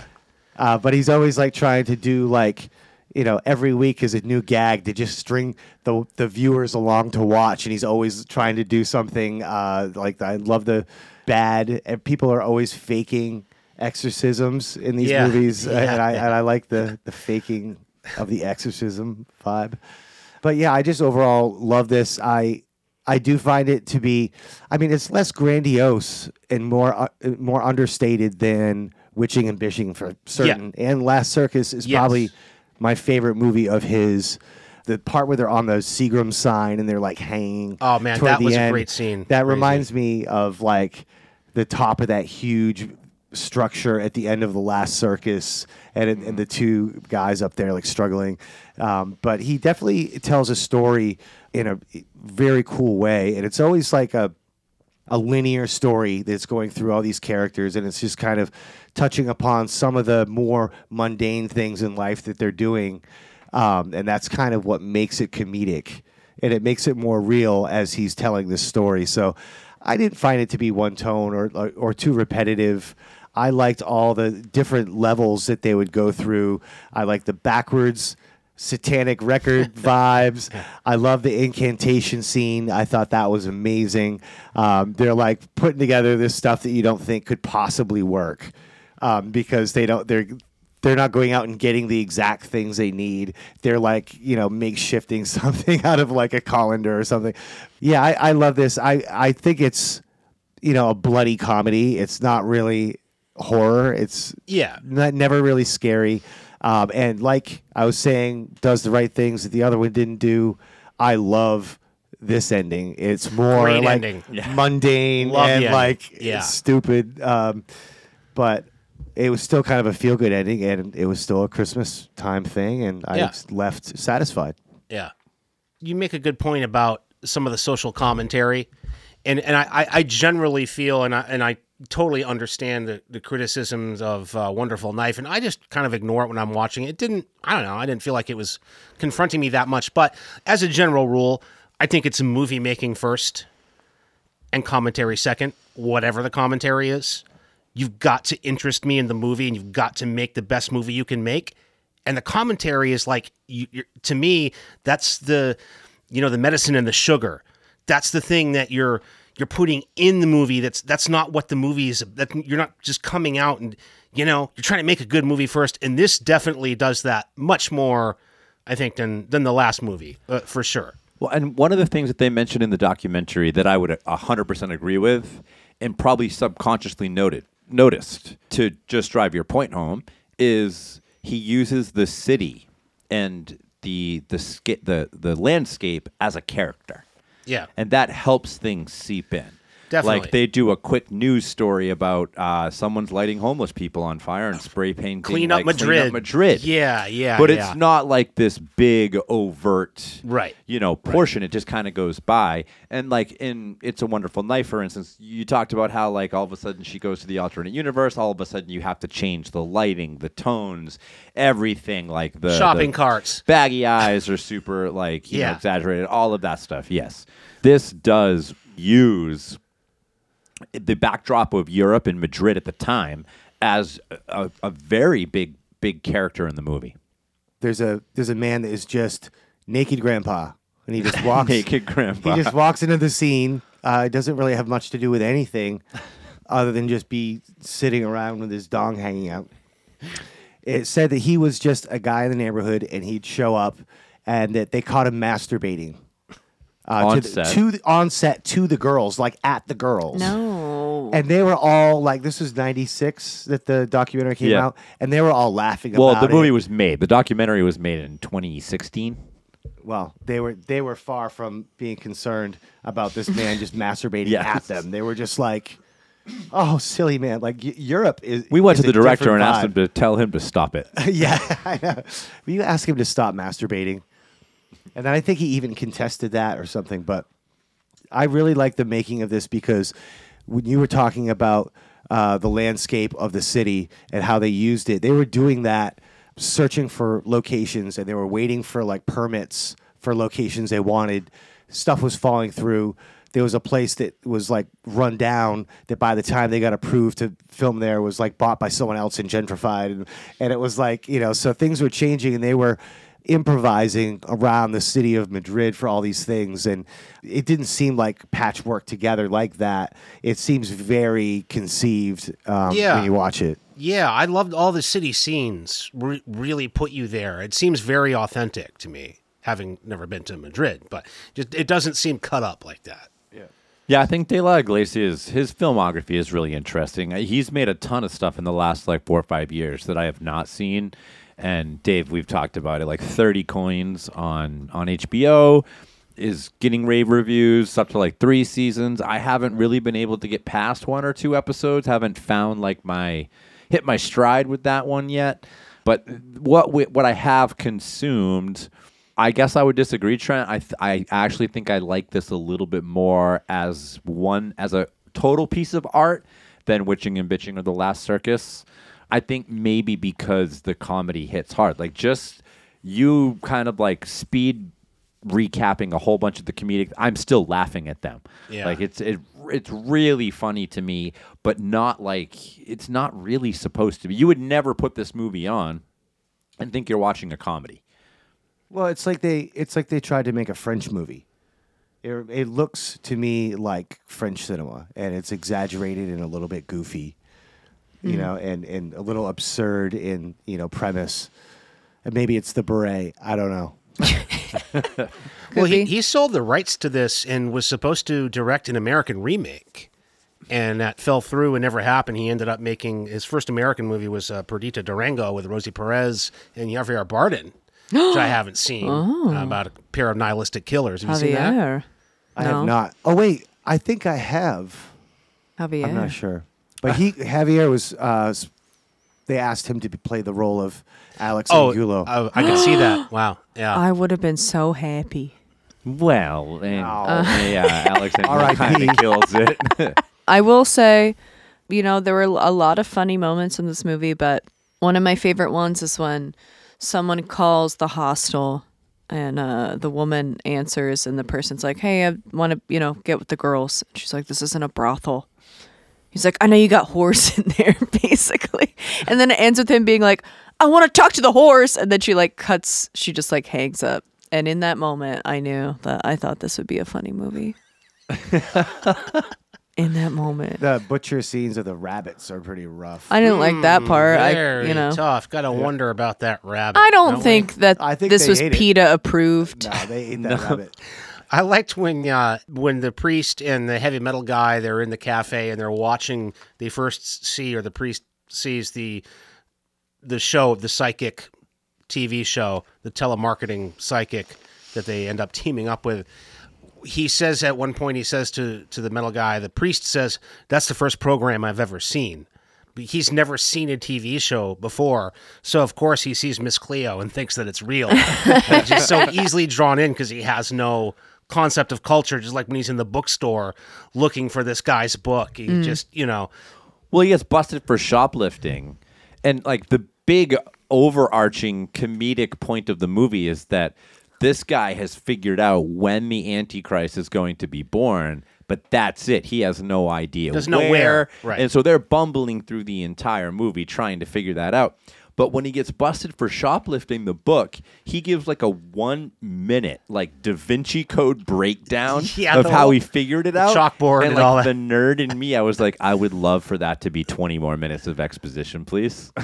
Uh, but he's always like trying to do like, you know, every week is a new gag to just string the the viewers along to watch, and he's always trying to do something uh, like I love the bad, and people are always faking exorcisms in these Yeah. movies, Yeah. and I and I like the the faking of the exorcism vibe. But yeah, I just overall love this. I I do find it to be. I mean, it's less grandiose and more uh, more understated than Witching and Bitching for certain. And Last Circus is Yes. probably my favorite movie of his. The part where they're on the Seagram sign and they're like hanging. Oh, man, that was a great scene. That Crazy. reminds me of like the top of that huge structure at the end of the last circus and, and the two guys up there like struggling um, but he definitely tells a story in a very cool way and it's always like a a linear story that's going through all these characters and it's just kind of touching upon some of the more mundane things in life that they're doing um, and that's kind of what makes it comedic and it makes it more real as he's telling this story. So i didn't find it to be one tone or, or, or too repetitive. I liked all the different levels that they would go through. I liked the backwards satanic record vibes. I love the incantation scene. I thought that was amazing. Um, they're like putting together this stuff that you don't think could possibly work um, because they don't. They're they're not going out and getting the exact things they need. They're like you know makeshifting something out of like a colander or something. Yeah, I, I love this. I I think it's you know a bloody comedy. It's not really horror. It's Yeah. not, never really scary. Um, and like I was saying, does the right things that the other one didn't do. I love this ending. It's more Great like ending. mundane Love the and ending. like Yeah. stupid. Um, but it was still kind of a feel good ending, and it was still a Christmas time thing, and I Yeah. was left satisfied. Yeah. You make a good point about some of the social commentary. And and I, I- I generally feel and I and I totally understand the, the criticisms of uh, Wonderful Knife and I just kind of ignore it when I'm watching it. Didn't I don't know, I didn't feel like it was confronting me that much. But as a general rule, I think it's movie making first and commentary second, whatever the commentary is. You've got to interest me in the movie and you've got to make the best movie you can make. And the commentary is like, you, to me, that's the, you know, the medicine and the sugar. That's the thing that you're you're putting in the movie. That's that's not what the movie is. That you're not just coming out and you know you're trying to make a good movie first. And this definitely does that much more, I think, than than the last movie uh, for sure. Well, and one of the things that they mentioned in the documentary that I would 100% agree with and probably subconsciously noted noticed to just drive your point home is he uses the city and the the the the landscape as a character. Yeah. And that helps things seep in. Definitely. Like they do a quick news story about uh, someone's lighting homeless people on fire and spray painting. Clean up like, Madrid. Madrid. Yeah, yeah, But yeah. it's not like this big overt, Right. You know, portion. It just kind of goes by. And like in "It's a Wonderful Knife," for instance, you talked about how like all of a sudden she goes to the alternate universe. All of a sudden you have to change the lighting, the tones, everything. Like the Shopping the carts. baggy eyes are super like you know, exaggerated. All of that stuff. Yes, this does use the backdrop of Europe and Madrid at the time as a, a very big big character in the movie. There's a there's a man that is just naked grandpa, and he just walks. Naked grandpa. He just walks into the scene. Uh, it doesn't really have much to do with anything, other than just be sitting around with his dong hanging out. It said that he was just a guy in the neighborhood, and he'd show up, and that they caught him masturbating. Uh, On to the, set. to the, on set to the girls, like at the girls. No. And they were all like, this was 96 that the documentary came Yeah. out, and they were all laughing well, about the movie it. was made. The documentary was made in 2016. Well, they were they were far from being concerned about this man just masturbating Yes. at them. They were just like, "Oh, silly man!" Like y- Europe is. We went is to the a director and different asked him to tell him to stop it. yeah, I know. Will you ask him to stop masturbating? And then I think he even contested that or something. But I really like the making of this because when you were talking about uh, the landscape of the city and how they used it, they were doing that, searching for locations, and they were waiting for like permits for locations they wanted. Stuff was falling through. There was a place that was like run down that by the time they got approved to film there was like bought by someone else and gentrified, and, and it was like you know so things were changing and they were improvising around the city of Madrid for all these things. And it didn't seem like patchwork together like that. It seems very conceived um, Yeah. when you watch it. Yeah, I loved all the city scenes. Re- really put you there. It seems very authentic to me, having never been to Madrid, but just it doesn't seem cut up like that. Yeah, Yeah, I think De La Iglesias, his filmography is really interesting. He's made a ton of stuff in the last like four or five years that I have not seen. And Dave, we've talked about it. Like Thirty Coins on on HBO is getting rave reviews up to like three seasons. I haven't really been able to get past one or two episodes. Haven't found like my hit my stride with that one yet. But what wi- what I have consumed. I guess I would disagree, Trent. I th- I actually think I like this a little bit more as one as a total piece of art than Witching and Bitching or The Last Circus. I think maybe because the comedy hits hard, like just you kind of like speed recapping a whole bunch of the comedic. I'm still laughing at them. Yeah. Like it's it, it's really funny to me, but not like it's not really supposed to be. You would never put this movie on and think you're watching a comedy. Well, it's like they it's like they tried to make a French movie. It, it looks to me like French cinema, and it's exaggerated and a little bit goofy, you know, and, and a little absurd in you know premise. And maybe it's the beret. I don't know. well, he, he sold the rights to this and was supposed to direct an American remake, and that fell through and never happened. He ended up making his first American movie was uh, Perdita Durango with Rosie Perez and Javier Bardem, which I haven't seen uh, about a pair of nihilistic killers. Have you seen that? I No. have not. Oh wait, I think I have. Javier. I'm not sure, but he Javier was. Uh, they asked him to be- play the role of Alex Oh, Angulo. uh, I can see that. Wow. Yeah. I would have been so happy. Well, and, Oh. yeah, Alex R.I.P. kind of kills it. I will say, you know, there were a lot of funny moments in this movie, but one of my favorite ones is when someone calls the hostel and uh, the woman answers, and the person's like, Hey, I want to, you know, get with the girls. And she's like, This isn't a brothel. He's like, I know you got horse in there, basically. And then it ends with him being like, I want to talk to the horse. And then she like cuts, she just like hangs up. And in that moment, I knew that I thought this would be a funny movie. in that moment. the butcher scenes of the rabbits are pretty rough. I didn't like that part. I, you know, tough. Got to wonder about that rabbit. I don't we? think that I think this was ate it. PETA approved. no, they ate that rabbit. I liked when uh, when the priest and the heavy metal guy they're in the cafe and they're watching. They first see or the priest sees the the show, the psychic TV show, the telemarketing psychic that they end up teaming up with. He says at one point, he says to to the metal guy, the priest says, "That's the first program I've ever seen." He's never seen a TV show before, so of course he sees Miss Cleo and thinks that it's real. he's just so easily drawn in because he has no concept of culture. Just like when he's in the bookstore looking for this guy's book, he mm. just you know Well, he gets busted for shoplifting. And like the big overarching comedic point of the movie is that this guy has figured out when the Antichrist is going to be born, but that's it. He has no idea Doesn't know where. Right. And so they're bumbling through the entire movie trying to figure that out. But when he gets busted for shoplifting the book, he gives like a one minute like Da Vinci Code breakdown Yeah, of how he figured it out. chalkboard and like all that. the nerd in me, I was like, I would love for that to be 20 more minutes of exposition, please.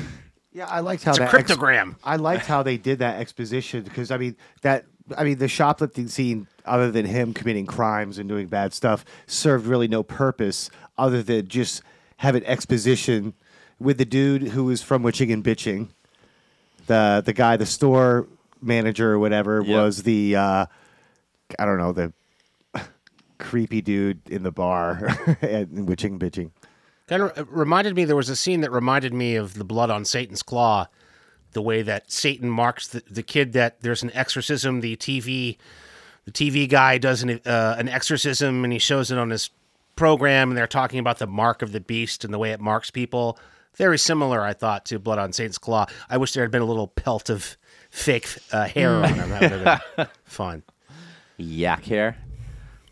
Yeah, I liked how it's a that ex- cryptogram. I liked how they did that exposition because I mean that I mean the shoplifting scene, other than him committing crimes and doing bad stuff, served really no purpose other than just have an exposition with the dude who was from Witching and Bitching. The the guy, the store manager or whatever, Yep. was the uh, I don't know the creepy dude in the bar at Witching and Bitching. Kind of it reminded me. There was a scene that reminded me of the blood on Satan's claw, the way that Satan marks the, the kid that there's an exorcism. The TV, the TV guy does an uh, an exorcism, and he shows it on his program, and they're talking about the mark of the beast and the way it marks people. Very similar, I thought, to blood on Saint's claw. I wish there had been a little pelt of fake uh, hair on him. That would have been fun. yak hair.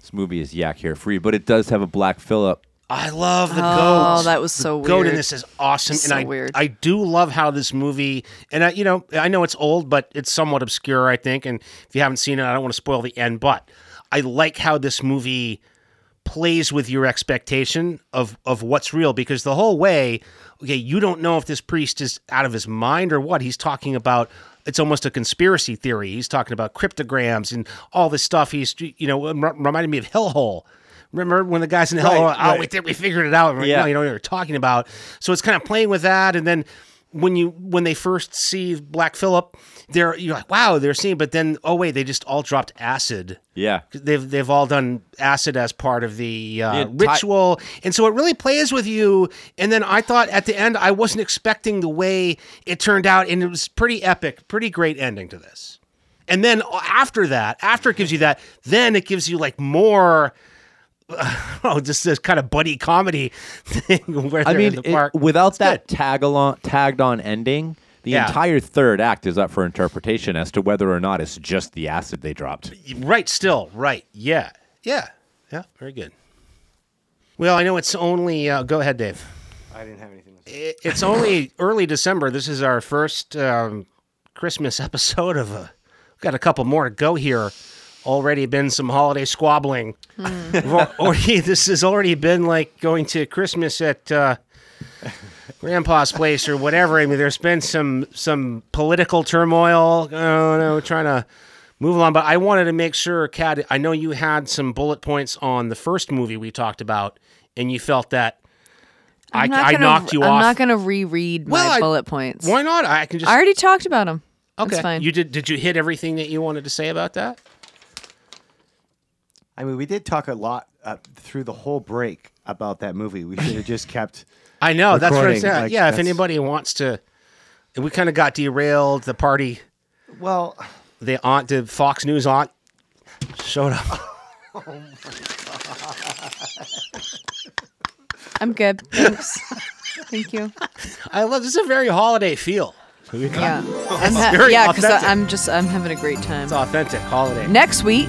This movie is yak hair free, but it does have a black Phillip. I love the goat. Oh, that was so weird. The so Goat in this is awesome, So and I weird. I do love how this movie and I, you know I know it's old, but it's somewhat obscure, I think. And if you haven't seen it, I don't want to spoil the end, but I like how this movie plays with your expectation of of what's real because the whole way, okay, you don't know if this priest is out of his mind or what. He's talking about it's almost a conspiracy theory. He's talking about cryptograms and all this stuff. He's you know rem- reminded me of Hellhole. Remember when the guys in Hellhole? Right, oh, right. we think we figured it out. Yeah. No, you know what you're talking about. So it's kind of playing with that, and then when you when they first see Black Phillip, they're you're like, wow, they're seeing. But then, oh wait, they just all dropped acid. Yeah. They've they've all done acid as part of the uh, ritual, and so it really plays with you. And then I thought at the end, I wasn't expecting the way it turned out, and it was pretty epic, pretty great ending to this. And then after that, after it gives you that, then it gives you like more. oh, just this kind of buddy comedy thing where I they're mean, in the it- without It's that good. tag along, tagged on ending, the Yeah. entire third act is up for interpretation as to whether or not it's just the acid they dropped. Right, still, right. Yeah. Yeah. Yeah. Very good. Well, I know it's only. Uh, go ahead, Dave. I didn't have anything. To It's only early December. This is our first um, Christmas episode of a. Got a couple more to go here. Already been some holiday squabbling. Already, this has already been like going to Christmas at uh, Grandpa's place or whatever. I mean, there's been some some political turmoil. Oh no, trying to move along. But I wanted to make sure, Kat. I know you had some bullet points on the first movie we talked about, and you felt that I, I'm I gonna- knocked you I'm off. not going to reread Well, my I- bullet points. Why not? I can just I already talked about them. okay. Fine. You did? Did you hit everything that you wanted to say about that? I mean, we did talk a lot uh, through the whole break about that movie. We should have just kept. I know that's what I'm saying. like, yeah, if anybody wants to, we kind of got derailed. The party, Well, the aunt, the Fox News aunt showed up. I'm good. Thanks. Thank you. I love this. Is a very holiday feel. Yeah. I'm ha- yeah, because. I'm just I'm having a great time. It's authentic holiday. Next week,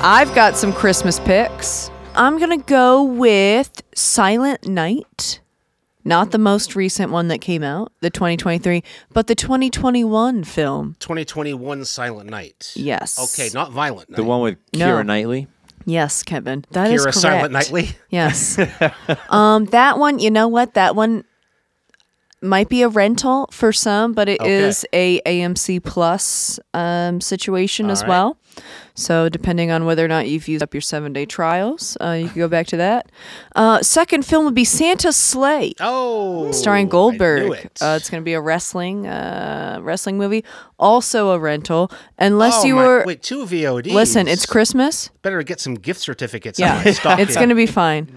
I've got some Christmas picks. I'm gonna go with Silent Night. Not the most recent one that came out, the 2023, but the 2021 film. 2021 Silent Night. Yes. Okay, not Violent Night. The one with No. Keira Knightley. Yes, Kevin. That is Keira correct. Silent Nightly. Yes. um, that one, you know what? That one might be a rental for some, but it is Okay. a AMC Plus um, situation as right. well. So depending on whether or not you've used up your seven day trials, uh, you can go back to that. Uh, second film would be Santa's Slay. Oh, Starring Goldberg. it. Uh, it's going to be a wrestling uh, wrestling movie, also a rental, unless oh, you my- were. wait two VODs. Listen, it's Christmas. better get some gift certificates. Yeah, on my stock it's going to be fine.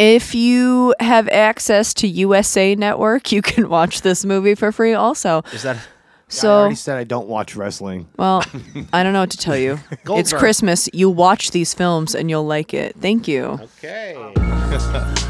If you have access to USA Network, you can watch this movie for free also. Is that so? I So, already said I don't watch wrestling. well, I don't know what to tell you. it's Christmas. You watch these films and you'll like it. Thank you. okay?